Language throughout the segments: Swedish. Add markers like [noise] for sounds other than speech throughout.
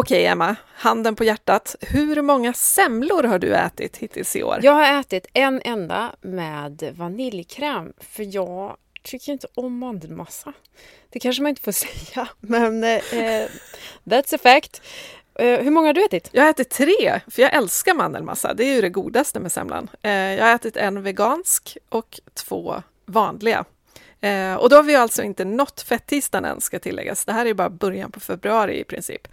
Okej Emma, handen på hjärtat. Hur många semlor har du ätit hittills i år? Jag har ätit en enda med vaniljkräm för jag tycker inte om mandelmassa. Det kanske man inte får [laughs] säga, men eh, that's a fact. Eh, hur många har du ätit? Jag har ätit tre, för jag älskar mandelmassa. Det är ju det godaste med semlan. Eh, jag har ätit en vegansk och två vanliga. Eh, och då har vi alltså inte nått fettisdagen än, ska tilläggas. Det här är bara början på februari i princip.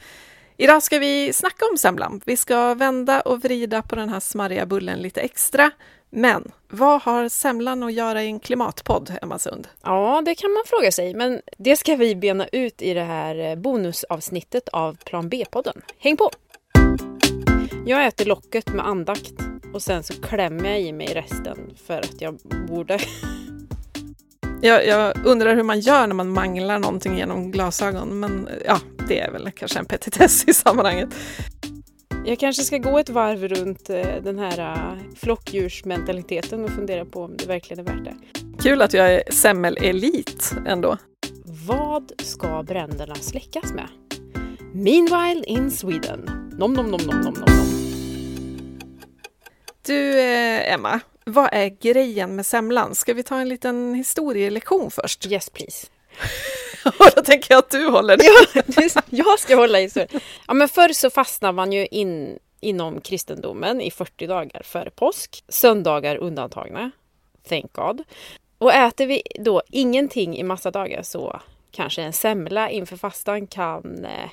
Idag ska vi snacka om semlan. Vi ska vända och vrida på den här smarriga bullen lite extra. Men vad har semlan att göra i en klimatpodd, Emma Sund? Ja, det kan man fråga sig. Men det ska vi bena ut i det här eh, bonusavsnittet av Plan B-podden. Häng på! Jag äter locket med andakt och sen så klämmer jag i mig resten för att jag borde. [laughs] Jag, jag, undrar hur man gör när man manglar någonting genom glasögon, men ja, det är väl kanske en petitess i sammanhanget. Jag kanske ska gå ett varv runt eh, den här eh, flockdjursmentaliteten och fundera på om det verkligen är värt det. Kul att jag är semmelelit ändå. Vad ska bränderna släckas med? Meanwhile in Sweden. Nom nom nom nom nom nom. Du, eh, Emma, vad är grejen med semlan? Ska vi ta en liten historielektion först? Yes please. [laughs] Då tänker jag att du håller [laughs] ja, jag ska hålla i Ja, men förr så fastnar man ju in inom kristendomen i 40 dagar före påsk. Söndagar undantagna. Thank God. Och äter vi då ingenting i massa dagar så kanske en semla inför fastan kan eh,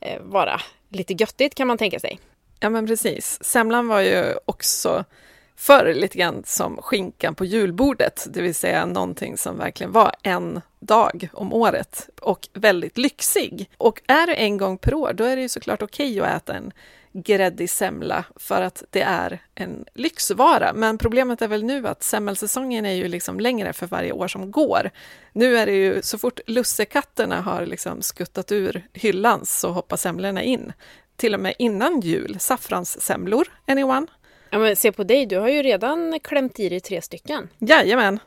eh vara lite göttigt kan man tänka sig. Ja men precis. Semlan var ju också förr lite grann som skinkan på julbordet, det vill säga någonting som verkligen var en dag om året och väldigt lyxig. Och är det en gång per år, då är det ju såklart okej okay att äta en gräddig semla för att det är en lyxvara. Men problemet är väl nu att semmelsäsongen är ju liksom längre för varje år som går. Nu är det ju så fort lussekatterna har liksom skuttat ur hyllan så hoppar semlorna in. Till och med innan jul. Saffranssemlor, anyone? Ja, men se på dig, du har ju redan klämt i dig tre stycken. Jajamän.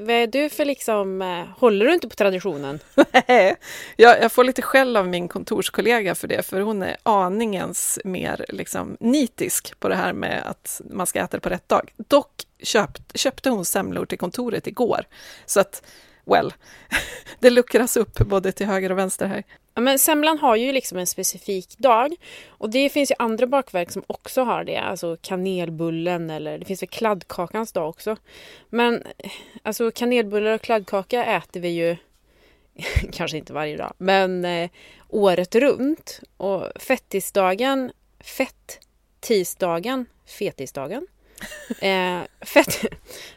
Vad är du för liksom, eh, håller du inte på traditionen? [laughs] Nej, jag, jag får lite skäll av min kontorskollega för det, för hon är aningens mer liksom, nitisk på det här med att man ska äta det på rätt dag. Dock köpt, köpte hon semlor till kontoret igår, så att well, [laughs] det luckras upp både till höger och vänster här. Ja, men semlan har ju liksom en specifik dag och det finns ju andra bakverk som också har det, alltså kanelbullen eller det finns väl kladdkakans dag också. Men alltså kanelbullar och kladdkaka äter vi ju [laughs] kanske inte varje dag, men eh, året runt. Och fettisdagen, fett-tisdagen, fetisdagen, [laughs] eh, fett,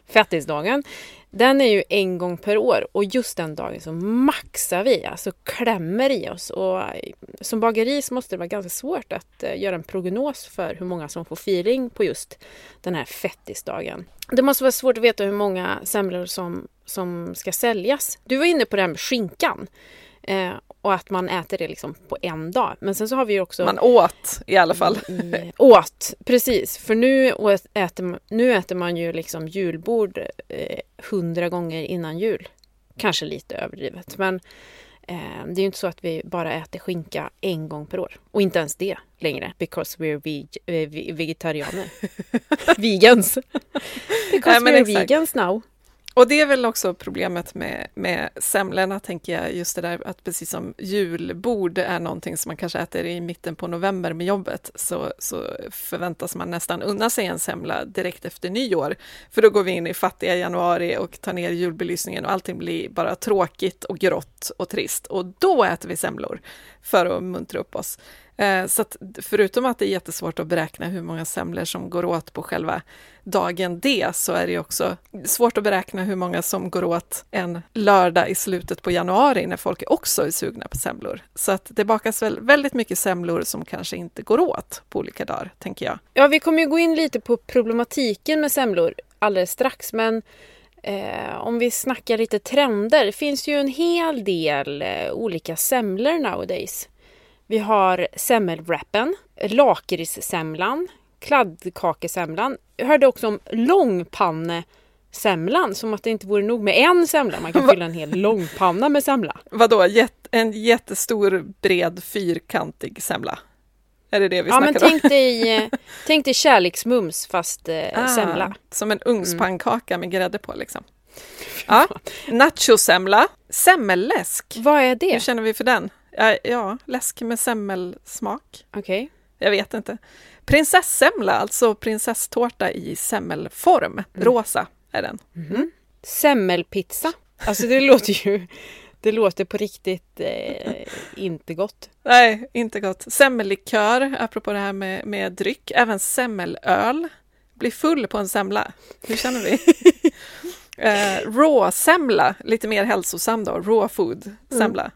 fettisdagen, den är ju en gång per år och just den dagen så maxar vi, alltså klämmer i oss. Och eh, som bageri så måste det vara ganska svårt att eh, göra en prognos för hur många som får feeling på just den här fettisdagen. Det måste vara svårt att veta hur många semlor som, som ska säljas. Du var inne på det här med skinkan. Eh, och att man äter det liksom på en dag. Men sen så har vi ju också... Man åt i alla fall. I, [laughs] åt, precis. För nu äter, nu äter man ju liksom julbord eh, hundra eh, gånger innan jul. Kanske lite överdrivet. Men eh, det är ju inte så att vi bara äter skinka en gång per år. Och inte ens det längre. Because we're veg eh, vegetarianer. [laughs] vegans. Because Nej, we're exakt. vegans now. Och det är väl också problemet med, med semlorna, tänker jag, just det där att precis som julbord är någonting som man kanske äter i mitten på november med jobbet, så, så förväntas man nästan unna sig en semla direkt efter nyår. För då går vi in i fattiga januari och tar ner julbelysningen och allting blir bara tråkigt och grått och trist. Och då äter vi semlor för att muntra upp oss. Eh, så att förutom att det är jättesvårt att beräkna hur många semlor som går åt på själva dagen D, så är det också svårt att beräkna hur många som går åt en lördag i slutet på januari, när folk också är sugna på semlor. Så att det bakas väl väldigt mycket semlor som kanske inte går åt på olika dagar, tänker jag. Ja, vi kommer ju gå in lite på problematiken med semlor alldeles strax, men Eh, om vi snackar lite trender, det finns ju en hel del eh, olika semlor nowadays. Vi har semmelwrappen, lakritssemlan, kladdkakesemlan. Jag hörde också om långpannesemlan. semlan som att det inte vore nog med en semla. Man kan [laughs] fylla en hel långpanna med semla. Vadå, en jättestor, bred, fyrkantig semla? Är det det vi Ja, snackar men om? tänk dig, eh, [laughs] tänk dig kärleksmums fast eh, Ah, semla. Som en ugnspannkaka med grädde på liksom. [laughs] Ja, nachosemla, semmelläsk. Vad är Hur det? känner vi för den? Ja, ja, läsk med semmelsmak. Okej. Jag vet inte. Prinsessemla, alltså prinsesstårta i semmelform. Rosa är den. Semmelpizza. Alltså det låter ju... Det låter på riktigt eh, inte gott. Nej, inte gott. Semmellikör, apropå det här med, med dryck. Även semmelöl. Bli full på en semla. Hur känner vi? [laughs] eh, raw-semla, lite mer hälsosam då. Raw food, semla. Mm.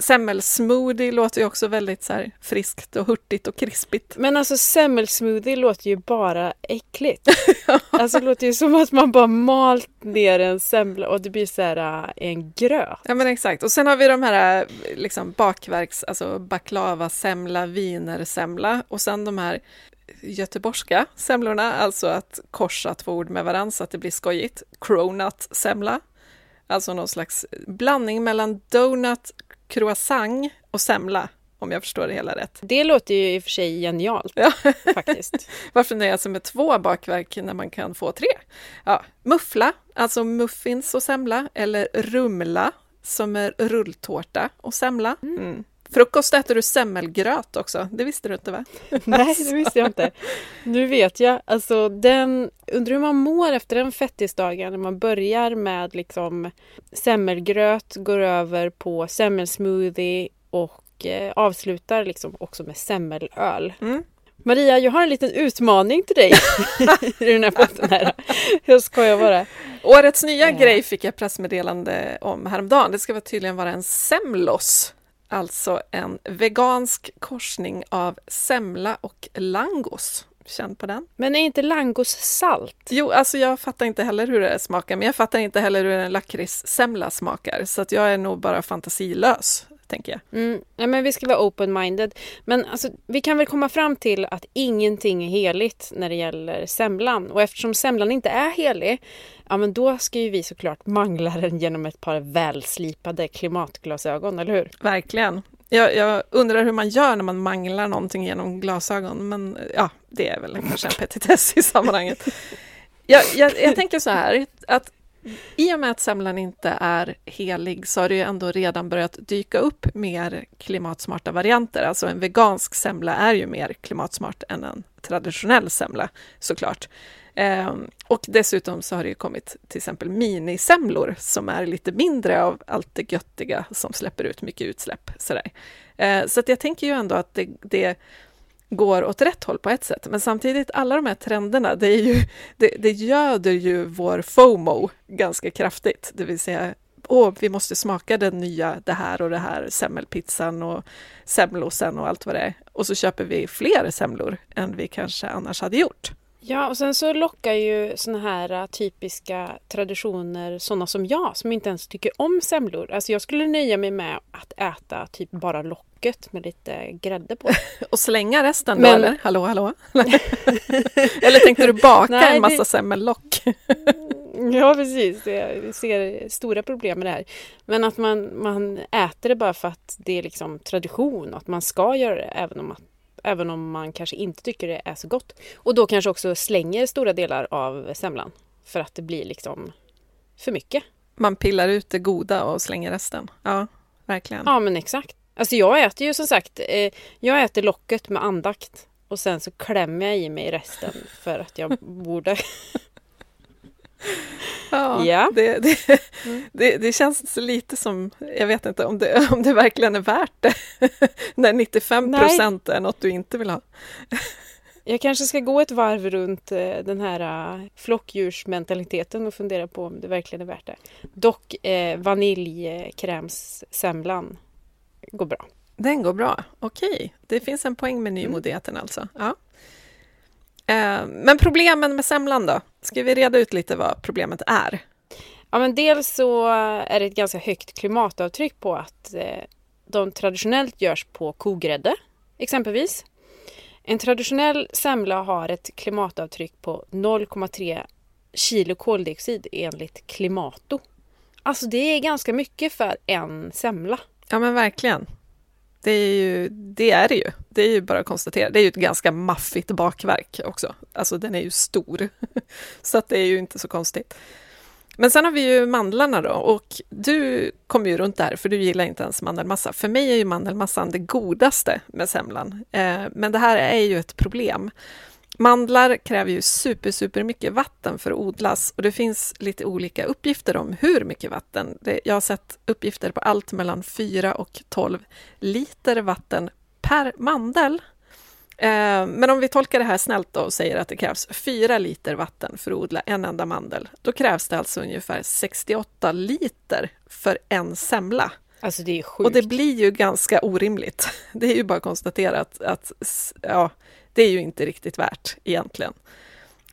Semmelsmoothie låter ju också väldigt så här friskt och hurtigt och krispigt. Men alltså semmelsmoothie låter ju bara äckligt. [laughs] Alltså det låter ju som att man bara malt ner en semla och det blir så här äh, en gröt. Ja men exakt. Och sen har vi de här eh, liksom bakverks, alltså baklava-semla, wienersemla och sen de här göteborgska semlorna, alltså att korsa två ord med varandra så att det blir skojigt. Cronut-semla, alltså någon slags blandning mellan donut, croissant och semla, om jag förstår det hela rätt. Det låter ju i och för sig genialt Ja. [laughs] faktiskt. Varför nöja sig med två bakverk när man kan få tre? Ja, muffla, alltså muffins och semla, eller rumla, som är rulltårta och semla. Mm. Frukost äter du semmelgröt också, det visste du inte va? [laughs] Nej, det visste jag inte. Nu vet jag. Alltså den, undrar hur man mår efter den fettisdagen när man börjar med liksom semmelgröt, går över på semmelsmoothie och eh, avslutar liksom också med semmelöl. Mm. Maria, jag har en liten utmaning till dig [laughs] i den här podden. Här. Jag skojar bara. Årets nya Ja. grej fick jag pressmeddelande om häromdagen. Det ska tydligen vara en semlos, alltså en vegansk korsning av semla och langos. Känn på den. Men är inte langos salt? Jo, alltså jag fattar inte heller hur det smakar, men jag fattar inte heller hur en lakritssemla smakar, så att jag är nog bara fantasilös, tänker jag. Mm, nej, men vi ska vara open-minded. Men alltså, vi kan väl komma fram till att ingenting är heligt när det gäller semlan. Och eftersom semlan inte är helig, ja men då ska ju vi såklart mangla den genom ett par välslipade klimatglasögon, eller hur? Verkligen. Jag, jag undrar hur man gör när man manglar någonting genom glasögon, men ja, det är väl kanske en petitess i sammanhanget. [laughs] Jag, jag, jag tänker så här, att i och med att semlan inte är helig så har det ju ändå redan börjat dyka upp mer klimatsmarta varianter. Alltså en vegansk semla är ju mer klimatsmart än en traditionell semla såklart. Ehm, och dessutom så har det ju kommit till exempel minisemlor som är lite mindre av allt det göttiga som släpper ut mycket utsläpp. Sådär. Ehm, så att jag tänker ju ändå att det, det går åt rätt håll på ett sätt. Men samtidigt, alla de här trenderna, det, är ju, det, det göder ju vår FOMO ganska kraftigt. Det vill säga, åh, vi måste smaka den nya, det här och det här, semmelpizzan och semlosen och allt vad det är. Och så köper vi fler semlor än vi kanske annars hade gjort. Ja, och sen så lockar ju såna här äh, typiska traditioner såna som jag som inte ens tycker om semlor. Alltså jag skulle nöja mig med att äta typ bara lock locket med lite grädde på. [laughs] Och slänga resten då, Men- eller? Hallå, hallå? [laughs] eller tänkte du baka Nej, en massa det- semmellock? Ja, precis. Jag ser stora problem med det här. Men att man, man äter det bara för att det är liksom tradition och att man ska göra det även om, att, även om man kanske inte tycker det är så gott. Och då kanske också slänger stora delar av semlan för att det blir liksom för mycket. Man pillar ut det goda och slänger resten. Ja, verkligen. Ja, men exakt. Alltså jag äter ju som sagt, eh, jag äter locket med andakt och sen så klämmer jag i mig resten för att jag borde. [laughs] Ja, Ja. Det, det, det, det känns lite som, jag vet inte om det, [laughs] om det verkligen är värt det, [laughs] när 95 procent är något du inte vill ha. Jag kanske ska gå ett varv runt eh, den här eh, flockdjursmentaliteten och fundera på om det verkligen är värt det. Dock eh, vaniljkrämssemlan går bra. Den går bra, okej. Det finns en poäng med nymodigheten alltså. Ja. Eh, Men problemen med semlan då? Ska vi reda ut lite vad problemet är? Ja, men dels så är det ett ganska högt klimatavtryck på att eh, de traditionellt görs på kogrädde, exempelvis. En traditionell semla har ett klimatavtryck på 0,3 kilo koldioxid enligt Klimato. Alltså det är ganska mycket för en semla. Ja men verkligen. Det är, ju, det är det ju. Det är ju bara att konstatera. Det är ju ett ganska maffigt bakverk också. Alltså den är ju stor. [laughs] Så att det är ju inte så konstigt. Men sen har vi ju mandlarna då och du kommer ju runt där för du gillar inte ens mandelmassa. För mig är ju mandelmassan det godaste med semlan. Eh, men det här är ju ett problem. Mandlar kräver ju super, super mycket vatten för att odlas och det finns lite olika uppgifter om hur mycket vatten. Jag har sett uppgifter på allt mellan 4 och 12 liter vatten per mandel. Eh, men om vi tolkar det här snällt då och säger att det krävs 4 liter vatten för att odla en enda mandel, då krävs det alltså ungefär 68 liter för en semla. Alltså det är sjukt. Och det blir ju ganska orimligt. [laughs] Det är ju bara att konstatera att, att ja, det är ju inte riktigt värt egentligen.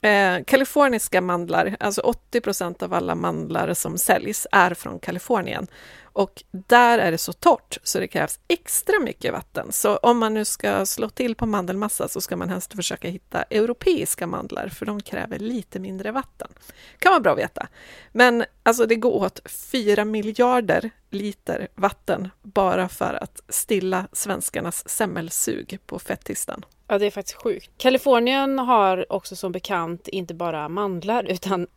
Eh, kaliforniska mandlar, alltså 80 procent av alla mandlar som säljs är från Kalifornien. Och där är det så torrt så det krävs extra mycket vatten. Så om man nu ska slå till på mandelmassa så ska man helst försöka hitta europeiska mandlar för de kräver lite mindre vatten. kan vara bra att veta. Men alltså det går åt 4 miljarder liter vatten bara för att stilla svenskarnas semmelsug på fettistan. Ja, det är faktiskt sjukt. Kalifornien har också som bekant inte bara mandlar utan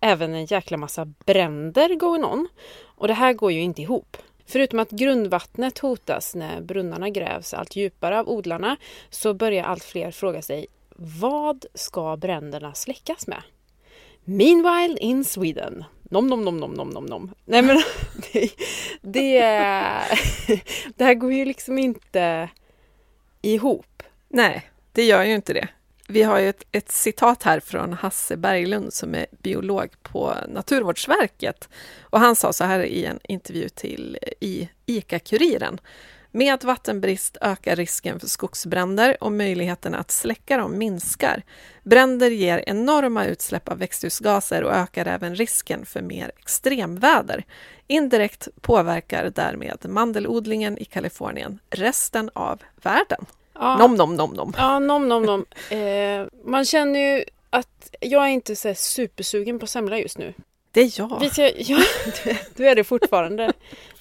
även en jäkla massa bränder going on. Och det här går ju inte ihop. Förutom att grundvattnet hotas när brunnarna grävs allt djupare av odlarna så börjar allt fler fråga sig vad ska bränderna släckas med? Meanwhile in Sweden. Nom nom nom nom nom nom nom. Nej men [laughs] det, det, [laughs] det här går ju liksom inte ihop. Nej, det gör ju inte det. Vi har ju ett, ett, citat här från Hasse Berglund som är biolog på Naturvårdsverket. Och han sa så här i en intervju till i ICA-Kuriren. Med vattenbrist ökar risken för skogsbränder och möjligheten att släcka dem minskar. Bränder ger enorma utsläpp av växthusgaser och ökar även risken för mer extremväder. Indirekt påverkar därmed mandelodlingen i Kalifornien resten av världen. Ja. Nom, nom, nom, nom. Ja, nom, nom, nom. [laughs] Eh, man känner ju att jag är inte så supersugen på semla just nu. Det är jag. Vi ska, ja, [laughs] du är det fortfarande.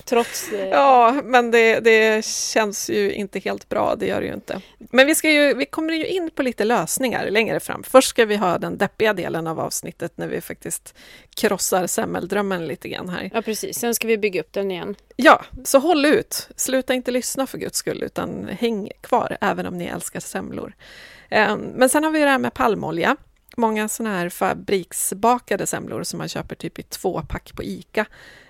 Trots... Eh... Ja, men det, det känns ju inte helt bra, det gör det ju inte. Men vi, ska ju, vi kommer ju in på lite lösningar längre fram. Först ska vi ha den deppiga delen av avsnittet när vi faktiskt krossar semmeldrömmen lite grann här. Ja, precis. Sen ska vi bygga upp den igen. Ja, så håll ut. Sluta inte lyssna för guds skull, utan häng kvar, även om ni älskar semlor. Ehm, men sen har vi det här med palmolja många sådana här fabriksbakade semlor som man köper typ i två pack på ICA.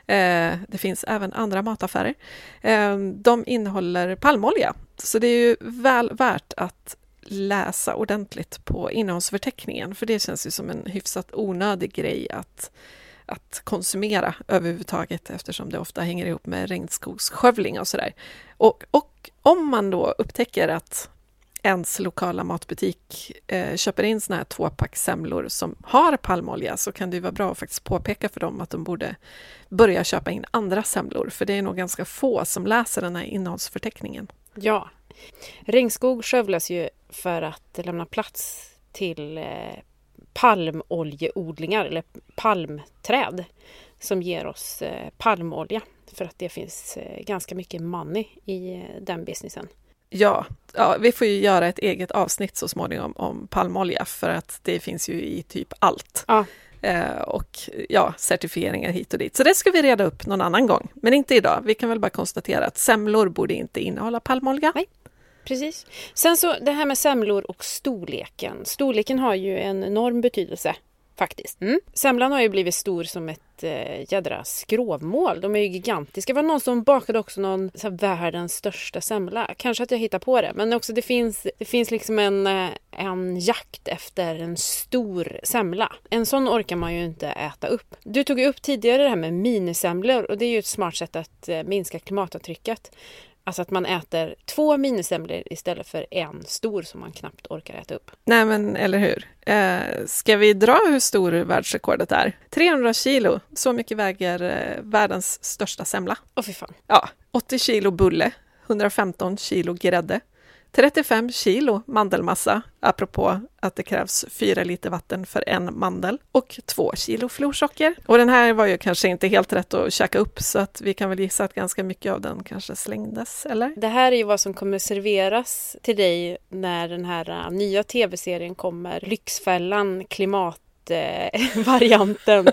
Eh, det finns även andra mataffärer. Eh, de innehåller palmolja, så det är ju väl värt att läsa ordentligt på innehållsförteckningen, för det känns ju som en hyfsat onödig grej att, att konsumera överhuvudtaget eftersom det ofta hänger ihop med regnskogsskövling och sådär. Och, och om man då upptäcker att ens lokala matbutik eh, köper in såna här tvåpack semlor som har palmolja så kan det vara bra att faktiskt påpeka för dem att de borde börja köpa in andra semlor, för det är nog ganska få som läser den här innehållsförteckningen. Ja. Regnskog skövlas ju för att lämna plats till eh, palmoljeodlingar eller palmträd som ger oss eh, palmolja för att det finns eh, ganska mycket money i eh, den businessen. Ja, ja, vi får ju göra ett eget avsnitt så småningom om palmolja för att det finns ju i typ allt. Ja. Eh, och ja, certifieringar hit och dit. Så det ska vi reda upp någon annan gång, men inte idag. Vi kan väl bara konstatera att semlor borde inte innehålla palmolja. Nej, precis. Sen så det här med semlor och storleken. Storleken har ju en enorm betydelse faktiskt. Mm. Semlan har ju blivit stor som ett eh, jädra skrovmål. De är ju gigantiska. Det var någon som bakade också någon så här, världens största semla. Kanske att jag hittar på det, men också det finns, det finns liksom en, eh, en jakt efter en stor semla. En sån orkar man ju inte äta upp. Du tog ju upp tidigare det här med minisemlor och det är ju ett smart sätt att eh, minska klimatavtrycket. Alltså att man äter två minisemlor istället för en stor som man knappt orkar äta upp. Nej men eller hur. Eh, ska vi dra hur stor världsrekordet är? 300 kilo, så mycket väger eh, världens största semla. Åh fy fan. Ja, 80 kilo bulle, 115 kilo grädde, 35 kilo mandelmassa, apropå att det krävs 4 liter vatten för en mandel, och 2 kilo florsocker. Och den här var ju kanske inte helt rätt att käka upp, så att vi kan väl gissa att ganska mycket av den kanske slängdes, eller? Det här är ju vad som kommer serveras till dig när den här äh, nya tv-serien kommer. Lyxfällan klimat [laughs] varianten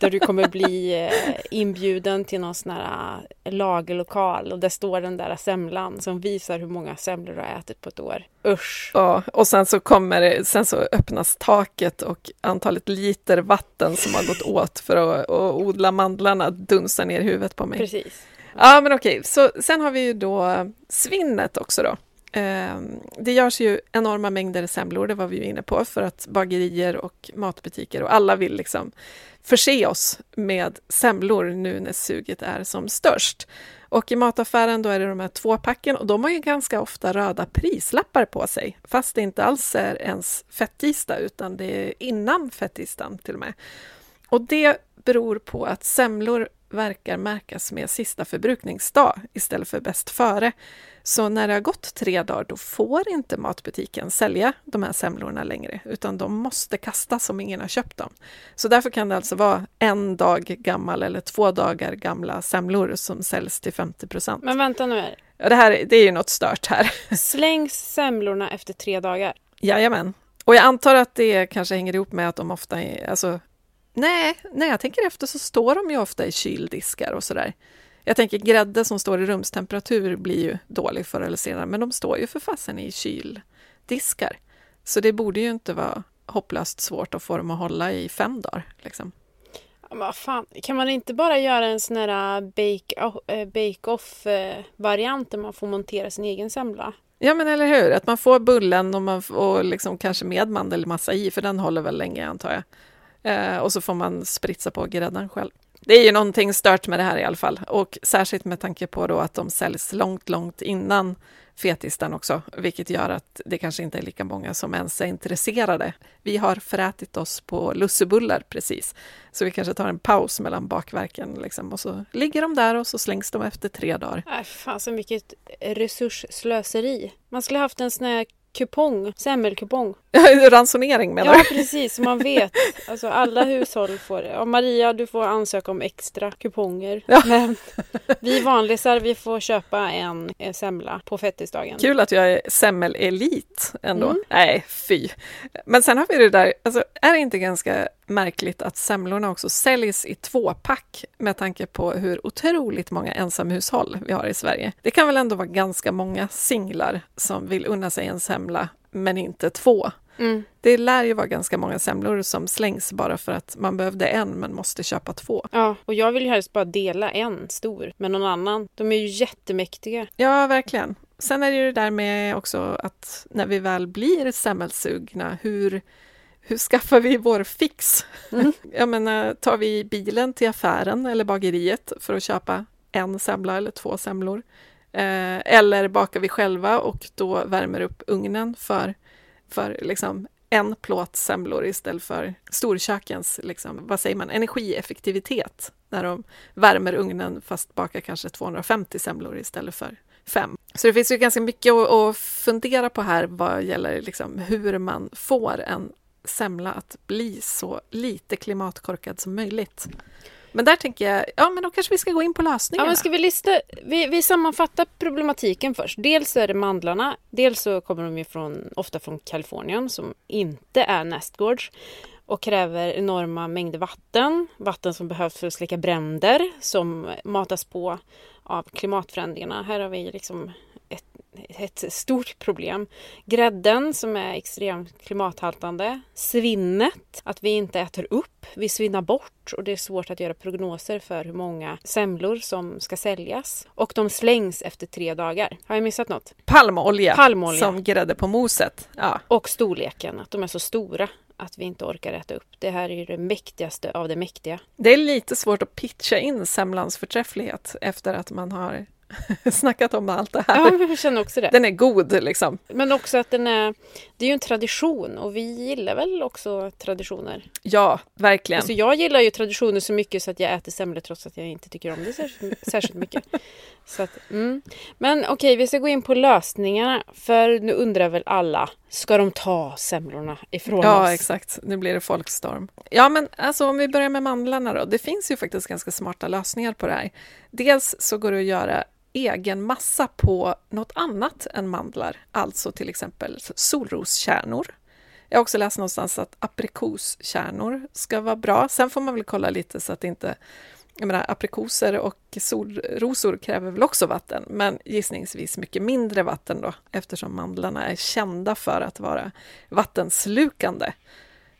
där du kommer bli eh, inbjuden till någon sån här eh, lagerlokal och där står den där semlan som visar hur många semlor du har ätit på ett år. Usch! Ja, och sen så kommer sen så öppnas taket och antalet liter vatten som har gått åt för att, att odla mandlarna dunsar ner i huvudet på mig. Precis. Ja, men okej, så sen har vi ju då svinnet också då. Ehm, det görs ju enorma mängder semlor, det var vi ju inne på, för att bagerier och matbutiker och alla vill liksom förse oss med semlor nu när suget är som störst. Och i mataffären då är det de här tvåpacken och de har ju ganska ofta röda prislappar på sig, fast det inte alls är ens fettisdag utan det är innan fettisdagen till och med. Och det beror på att semlor verkar märkas med sista förbrukningsdag istället för bäst före. Så när det har gått tre dagar, då får inte matbutiken sälja de här semlorna längre, utan de måste kastas om ingen har köpt dem. Så därför kan det alltså vara en dag gammal eller två dagar gamla semlor som säljs till 50 procent. Men vänta nu här. Ja, det, här, det är ju något stört här. [laughs] Slängs semlorna efter tre dagar? Jajamän. Och jag antar att det kanske hänger ihop med att de ofta är, alltså, nej, när jag tänker efter så står de ju ofta i kyldiskar och sådär. Jag tänker grädde som står i rumstemperatur blir ju dålig förr eller senare, men de står ju för fasen i kyldiskar. Så det borde ju inte vara hopplöst svårt att få dem att hålla i fem dagar. Liksom. Men vad fan, kan man inte bara göra en sån här äh, bake-off-variant där man får montera sin egen semla? Ja, men eller hur? Att man får bullen och, man får, liksom kanske med mandelmassa i, för den håller väl länge antar jag. Eh, och så får man spritsa på grädden själv. Det är ju någonting stört med det här i alla fall och särskilt med tanke på då att de säljs långt, långt innan fetisten också, vilket gör att det kanske inte är lika många som ens är intresserade. Vi har förätit oss på lussebullar precis, så vi kanske tar en paus mellan bakverken liksom, och så ligger de där och så slängs de efter tre dagar. Äh, fan så mycket resursslöseri. Man skulle haft en sån här kupong, semmelkupong. [laughs] Ransonering menar du? Ja, precis. Man vet. [laughs] Alltså alla hushåll får det. Och Maria, du får ansöka om extra kuponger. Ja. [laughs] Men vi vanlisar, vi får köpa en, en semla på fettisdagen. Kul att jag är semmelelit ändå. Mm. Nej, fy. Men sen har vi det där, alltså är det inte ganska märkligt att semlorna också säljs i tvåpack med tanke på hur otroligt många ensamhushåll vi har i Sverige. Det kan väl ändå vara ganska många singlar som vill unna sig en semla, men inte två. Mm. Det lär ju vara ganska många semlor som slängs bara för att man behövde en men måste köpa två. Ja, och jag vill ju helst bara dela en stor med någon annan. De är ju jättemäktiga. Ja, verkligen. Sen är det ju det där med också att när vi väl blir semmelsugna, hur hur skaffar vi vår fix? Mm. [laughs] Jag menar, tar vi bilen till affären eller bageriet för att köpa en semla eller två semlor? Eh, eller bakar vi själva och då värmer upp ugnen för, för liksom en plåt semlor istället för storkökens, liksom, vad säger man, energieffektivitet när de värmer ugnen fast bakar kanske 250 semlor istället för fem. Så det finns ju ganska mycket att, att fundera på här vad gäller liksom hur man får en semla att bli så lite klimatkorkad som möjligt. Men där tänker jag, ja men då kanske vi ska gå in på lösningarna. Ja, men ska vi, lista, vi, vi sammanfattar problematiken först. Dels är det mandlarna, dels så kommer de ju från, ofta från Kalifornien som inte är nästgårds och kräver enorma mängder vatten. Vatten som behövs för att släcka bränder som matas på av klimatförändringarna. Här har vi liksom ett stort problem. Grädden som är extremt klimathaltande. Svinnet, att vi inte äter upp, vi svinnar bort och det är svårt att göra prognoser för hur många semlor som ska säljas. Och de slängs efter tre dagar. Har jag missat något? Palmolja, Palmolja. som grädde på moset. Ja. Och storleken, att de är så stora att vi inte orkar äta upp. Det här är ju det mäktigaste av det mäktiga. Det är lite svårt att pitcha in semlans förträfflighet efter att man har [laughs] snackat om allt det här. Ja, jag känner också det. Den är god liksom. Men också att den är... Det är ju en tradition och vi gillar väl också traditioner. Ja, verkligen. Alltså jag gillar ju traditioner så mycket så att jag äter semlor trots att jag inte tycker om det särskilt, [laughs] särskilt mycket. Så att, mm. Men okej, vi ska gå in på lösningarna. För nu undrar väl alla, ska de ta semlorna ifrån ja, oss? Ja, exakt. Nu blir det folkstorm. Ja, men alltså om vi börjar med mandlarna då. Det finns ju faktiskt ganska smarta lösningar på det här. Dels så går det att göra egen massa på något annat än mandlar, alltså till exempel solroskärnor. Jag har också läst någonstans att aprikoskärnor ska vara bra. Sen får man väl kolla lite så att inte jag menar, aprikoser och solrosor kräver väl också vatten, men gissningsvis mycket mindre vatten då, eftersom mandlarna är kända för att vara vattenslukande.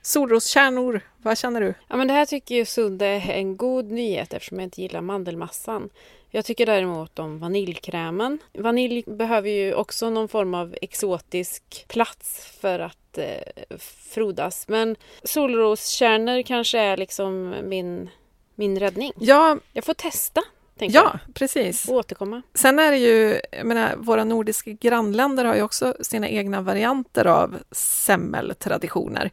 Solroskärnor, vad känner du? Ja, men det här tycker ju Sudde är en god nyhet eftersom jag inte gillar mandelmassan. Jag tycker däremot om vaniljkrämen. Vanilj behöver ju också någon form av exotisk plats för att eh, frodas. Men solroskärnor kanske är liksom min, min räddning. Ja, jag får testa. Ja, jag. precis. Och återkomma. Sen är det ju, jag menar, våra nordiska grannländer har ju också sina egna varianter av semmeltraditioner.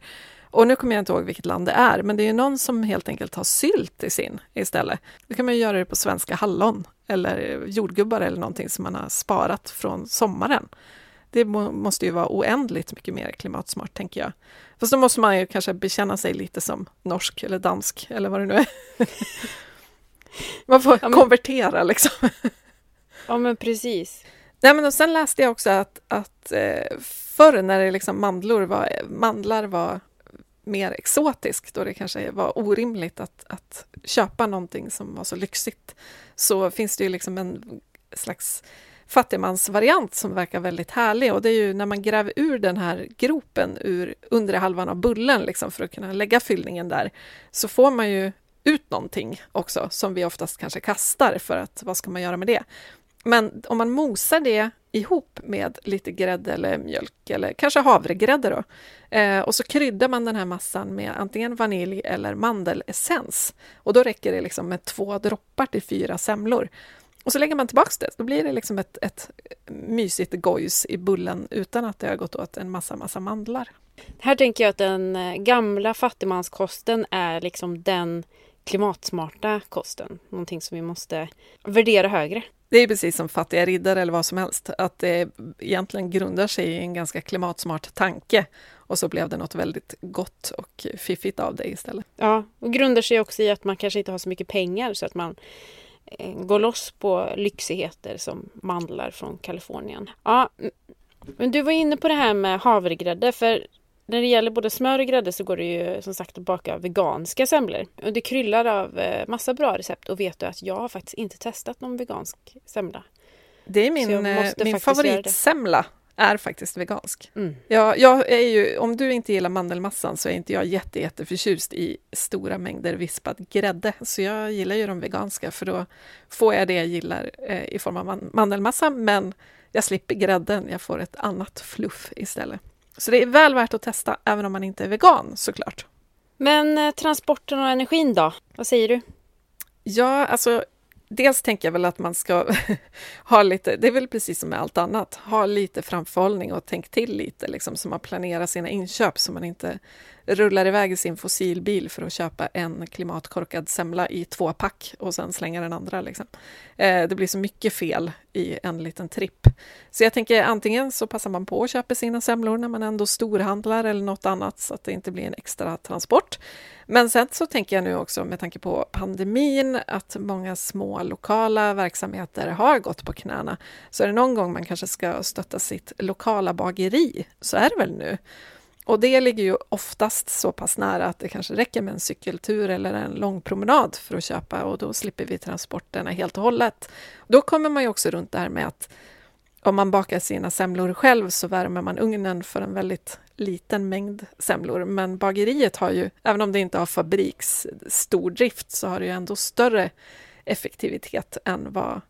Och nu kommer jag inte ihåg vilket land det är, men det är ju någon som helt enkelt har sylt i sin istället. Då kan man ju göra det på svenska hallon eller jordgubbar eller någonting som man har sparat från sommaren. Det må, måste ju vara oändligt mycket mer klimatsmart, tänker jag. Fast då måste man ju kanske bekänna sig lite som norsk eller dansk eller vad det nu är. [laughs] man får ja, men... konvertera liksom. ja, men precis. Nej, men och sen läste jag också att, att eh, förr när det liksom mandlor var, mandlar var mer exotisk, då det kanske var orimligt att, att köpa någonting som var så lyxigt, så finns det ju liksom en slags fattigmansvariant som verkar väldigt härlig och det är ju när man gräver ur den här gropen ur undre halvan av bullen liksom för att kunna lägga fyllningen där, så får man ju ut någonting också som vi oftast kanske kastar för att vad ska man göra med det? Men om man mosar det ihop med lite grädde eller mjölk eller kanske havregrädde då. Eh, och så kryddar man den här massan med antingen vanilj eller mandelessens. Och då räcker det liksom med två droppar till fyra semlor. Och så lägger man tillbaks det, då blir det liksom ett, ett mysigt gojs i bullen utan att det har gått åt en massa, massa mandlar. Här tänker jag att den eh, gamla fattigmanskosten är liksom den klimatsmarta kosten. Någonting som vi måste värdera högre. Det är precis som fattiga riddare eller vad som helst, att det egentligen grundar sig i en ganska klimatsmart tanke och så blev det något väldigt gott och fiffigt av det istället. Ja, och grundar sig också i att man kanske inte har så mycket pengar så att man eh, går loss på lyxigheter som mandlar från Kalifornien. Ja, men du var inne på det här med havregrädde, för när det gäller både smör och grädde så går det ju som sagt att baka veganska semlor. Och det kryllar av eh, massa bra recept och vet du att jag har faktiskt inte testat någon vegansk semla. Det är min, eh, min favoritsemla är faktiskt vegansk. Mm. Jag, jag, är ju, om du inte gillar mandelmassan så är inte jag jätte, jätteförtjust i stora mängder vispad grädde. Så jag gillar ju de veganska för då får jag det jag gillar eh, i form av mandelmassa men jag slipper grädden, jag får ett annat fluff istället. Så det är väl värt att testa, även om man inte är vegan såklart. Men eh, transporten och energin då? Vad säger du? Ja, alltså dels tänker jag väl att man ska [laughs] ha lite, det är väl precis som med allt annat, ha lite framförhållning och tänk till lite, liksom, så man planerar sina inköp så man inte rullar iväg i sin fossilbil för att köpa en klimatkorkad semla i två pack och sen slänga den andra. Liksom. Eh, det blir så mycket fel i en liten tripp. Så jag tänker antingen så passar man på att köpa sina semlor när man ändå storhandlar eller något annat så att det inte blir en extra transport. Men sen så tänker jag nu också med tanke på pandemin att många små lokala verksamheter har gått på knäna. Så är det någon gång man kanske ska stötta sitt lokala bageri så är det väl nu. Och det ligger ju oftast så pass nära att det kanske räcker med en cykeltur eller en lång promenad för att köpa och då slipper vi transporterna helt och hållet. Då kommer man ju också runt det här med att om man bakar sina semlor själv så värmer man ugnen för en väldigt liten mängd semlor. Men bageriet har ju, även om det inte har fabriksstordrift, så har det ju ändå större effektivitet än vad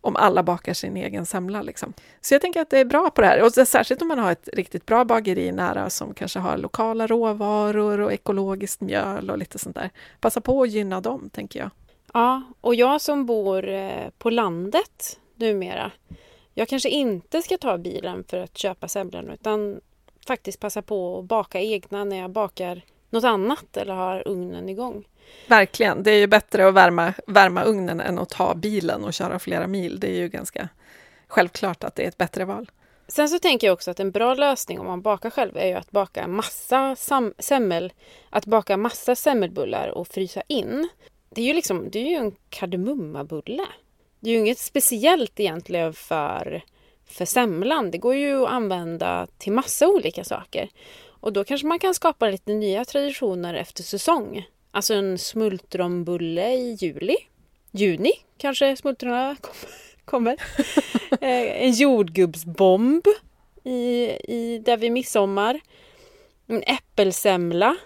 om alla bakar sin egen semla. Liksom. Så jag tänker att det är bra på det här. Och särskilt om man har ett riktigt bra bageri nära som kanske har lokala råvaror och ekologiskt mjöl och lite sånt där. Passa på att gynna dem, tänker jag. Ja, och jag som bor eh, på landet numera. Jag kanske inte ska ta bilen för att köpa semlan utan faktiskt passa på att baka egna när jag bakar något annat eller har ugnen igång. Verkligen, det är ju bättre att värma, värma ugnen än att ta bilen och köra flera mil. Det är ju ganska självklart att det är ett bättre val. Sen så tänker jag också att en bra lösning om man bakar själv är ju att baka massa semmel, att baka massa semmelbullar och frysa in. Det är ju liksom, det är ju en kardemummabulle. Det är ju inget speciellt egentligen för, för semlan. Det går ju att använda till massa olika saker. Och då kanske man kan skapa lite nya traditioner efter säsong. Alltså en smultronbulle i juli. Juni kanske smultronerna [laughs] kommer. [laughs] Eh, en jordgubbsbomb i, i, där vid midsommar. En äppelsemla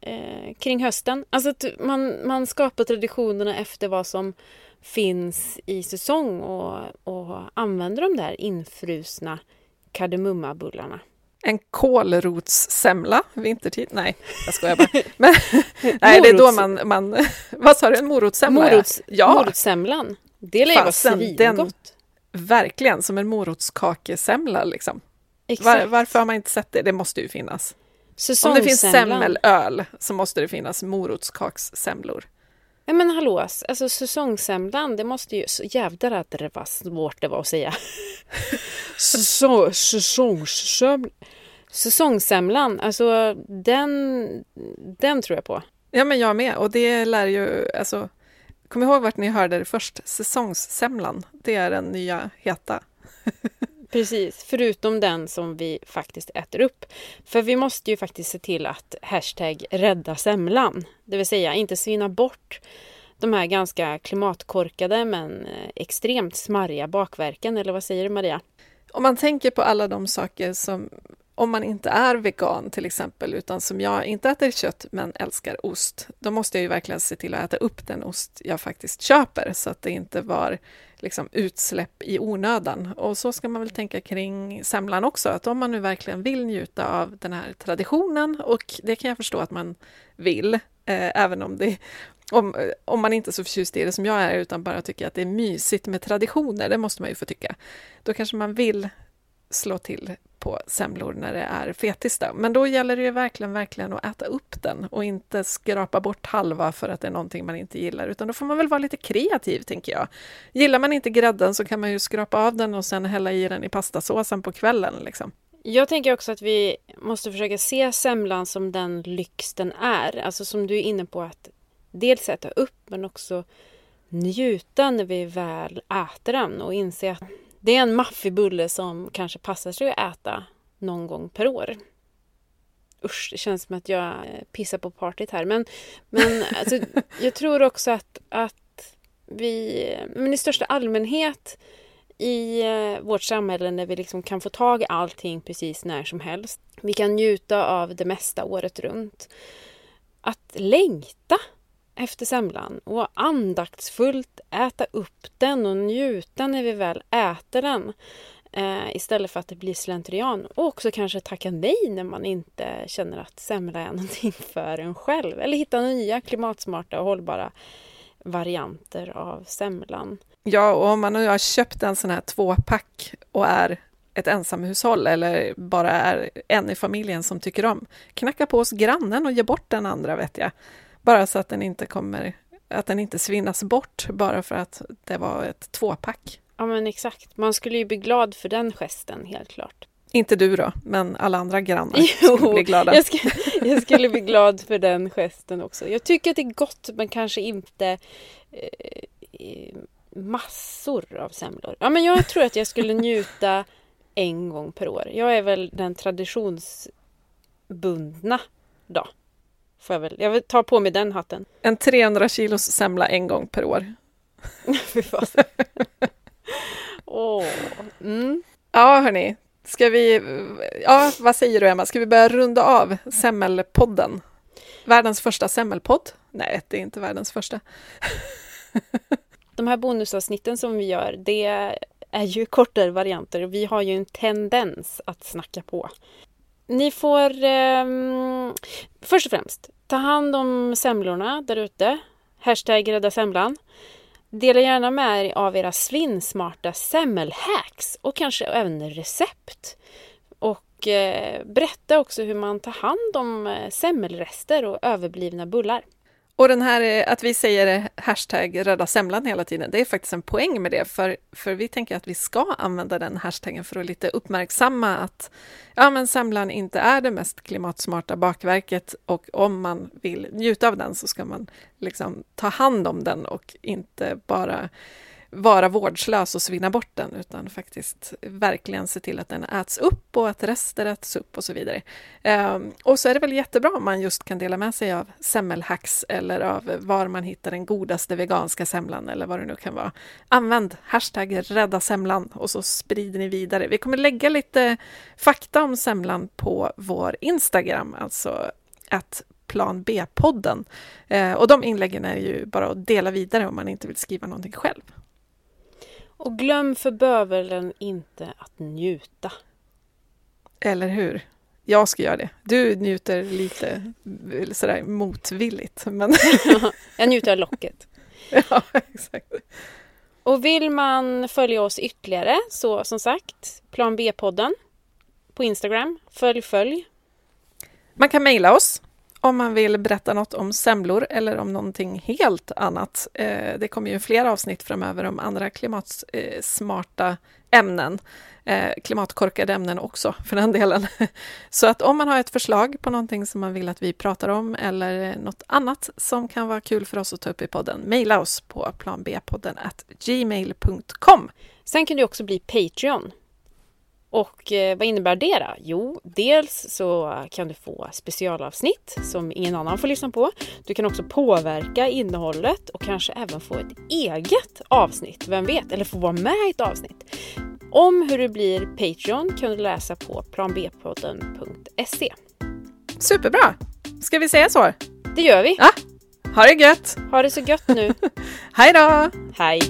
eh, kring hösten. Alltså att man, man skapar traditionerna efter vad som finns i säsong och, och använder de där infrusna kardemummabullarna. En kålrotssemla vintertid? Nej, jag skojar bara. Men, [laughs] nej, det är då man, man... [laughs] Vad sa du? En morotssemla? Morots, ja. Morotssemlan. Det lär ju vara svingott. Verkligen, som en morotskakesemla liksom. Var, varför har man inte sett det? Det måste ju finnas. Om det finns semmelöl så måste det finnas morotskakssemlor. Ja, men hallå, alltså säsongssemlan, det måste ju... Så jävlar att det var svårt det var att säga. [laughs] Säsongssemlan. Säsongssemlan, alltså den, den tror jag på. Ja, men jag med. Och det lär ju... Alltså, kom ihåg vart ni hörde det först. Säsongssemlan, det är den nya heta. [laughs] Precis, förutom den som vi faktiskt äter upp. För vi måste ju faktiskt se till att hashtag rädda semlan, det vill säga inte svinna bort de här ganska klimatkorkade men eh, extremt smarriga bakverken, eller vad säger du Maria? Om man tänker på alla de saker som, om man inte är vegan till exempel, utan som jag inte äter kött men älskar ost, då måste jag ju verkligen se till att äta upp den ost jag faktiskt köper, så att det inte var liksom utsläpp i onödan. Och så ska man väl tänka kring semlan också, att om man nu verkligen vill njuta av den här traditionen, och det kan jag förstå att man vill, eh, även om, det, om, eh, om man inte är så förtjust i det som jag är, utan bara tycker att det är mysigt med traditioner, det måste man ju få tycka. Då kanske man vill slå till på semlor när det är fetista. Men då gäller det ju verkligen, verkligen att äta upp den och inte skrapa bort halva för att det är någonting man inte gillar, utan då får man väl vara lite kreativ, tänker jag. Gillar man inte grädden så kan man ju skrapa av den och sen hälla i den i pastasåsen på kvällen. Liksom. Jag tänker också att vi måste försöka se semlan som den lyx den är. Alltså som du är inne på att dels äta upp men också njuta när vi väl äter den och inse att det är en maffig bulle som kanske passar sig att äta någon gång per år. Usch, det känns som att jag pissar på partyt här. Men, men [laughs] alltså, jag tror också att, att vi men i största allmänhet i eh, vårt samhälle när vi liksom kan få tag i allting precis när som helst. Vi kan njuta av det mesta året runt. Att längta efter semlan och andaktsfullt äta upp den och njuta när vi väl äter den. Eh, istället för att det blir slentrian. Och också kanske tacka nej när man inte känner att semla är någonting [laughs] för en själv. Eller hitta nya klimatsmarta och hållbara varianter av semlan. Ja, och om man nu har köpt en sån här tvåpack och är ett ensamhushåll eller bara är en i familjen som tycker om, knacka på hos grannen och ge bort den andra vet jag. Bara så att den inte kommer, att den inte svinnas bort bara för att det var ett tvåpack. Ja men exakt, man skulle ju bli glad för den gesten helt klart. Inte du då, men alla andra grannar [laughs] jo, skulle bli glada. Jag, skulle, jag skulle bli glad för den gesten också. Jag tycker att det är gott men kanske inte eh, massor av semlor. Ja men jag tror att jag skulle njuta en gång per år. Jag är väl den traditionsbundna då. Får jag, väl, jag vill ta på mig den hatten. En 300 kilos semla en gång per år. [laughs] Fy Åh. Mm. Ja, hörni. Ska vi... Ja, vad säger du, Emma? Ska vi börja runda av Semmelpodden? Världens första semmelpodd? Nej, det är inte världens första. [laughs] De här bonusavsnitten som vi gör, det är ju kortare varianter. Vi har ju en tendens att snacka på. Ni får eh, först och främst ta hand om semlorna där ute. Hashtag rädda semlan. Dela gärna med er av era svinsmarta semmelhacks och kanske även recept. Och eh, berätta också hur man tar hand om eh, semmelrester och överblivna bullar. Och den här eh, att vi säger eh, hashtag rädda semlan hela tiden, det är faktiskt en poäng med det, för, för vi tänker att vi ska använda den hashtaggen för att lite uppmärksamma att ja, men semlan inte är det mest klimatsmarta bakverket och om man vill njuta av den så ska man liksom ta hand om den och inte bara vara vårdslös och svinna bort den, utan faktiskt verkligen se till att den äts upp och att rester äts upp och så vidare. Um, och så är det väl jättebra om man just kan dela med sig av semmelhacks eller av var man hittar den godaste veganska semlan eller vad det nu kan vara. Använd hashtag rädda semlan och så sprider ni vidare. Vi kommer lägga lite fakta om semlan på vår Instagram, alltså att Plan B-podden. Eh, och de inläggen är ju bara att dela vidare om man inte vill skriva någonting själv. Och glöm för bövelen inte att njuta. Eller hur? Jag ska göra det. Du njuter lite sådär motvilligt. Men... [laughs] jag njuter av locket. [laughs] ja, exakt. Och vill man följa oss ytterligare så som sagt, Plan B-podden på Instagram. Följ, följ. Man kan mejla oss om man vill berätta något om semlor eller om någonting helt annat. Eh, det kommer ju flera avsnitt framöver om andra klimatsmarta eh, ämnen. Eh, klimatkorkade ämnen också, för den delen. [laughs] Så att om man har ett förslag på någonting som man vill att vi pratar om eller något annat som kan vara kul för oss att ta upp i podden, mejla oss på planbpodden gmail.com. Sen kan du också bli Patreon och eh, vad innebär det då? Jo, dels så kan du få specialavsnitt som ingen annan får lyssna på. Du kan också påverka innehållet och kanske även få ett eget avsnitt, vem vet? Eller få vara med i ett avsnitt. Om hur du blir Patreon kan du läsa på planbpodden.se. Superbra! Ska vi säga så? Det gör vi. Ja, ha det gött! Ha det så gött nu. [laughs] Hej då! Hej!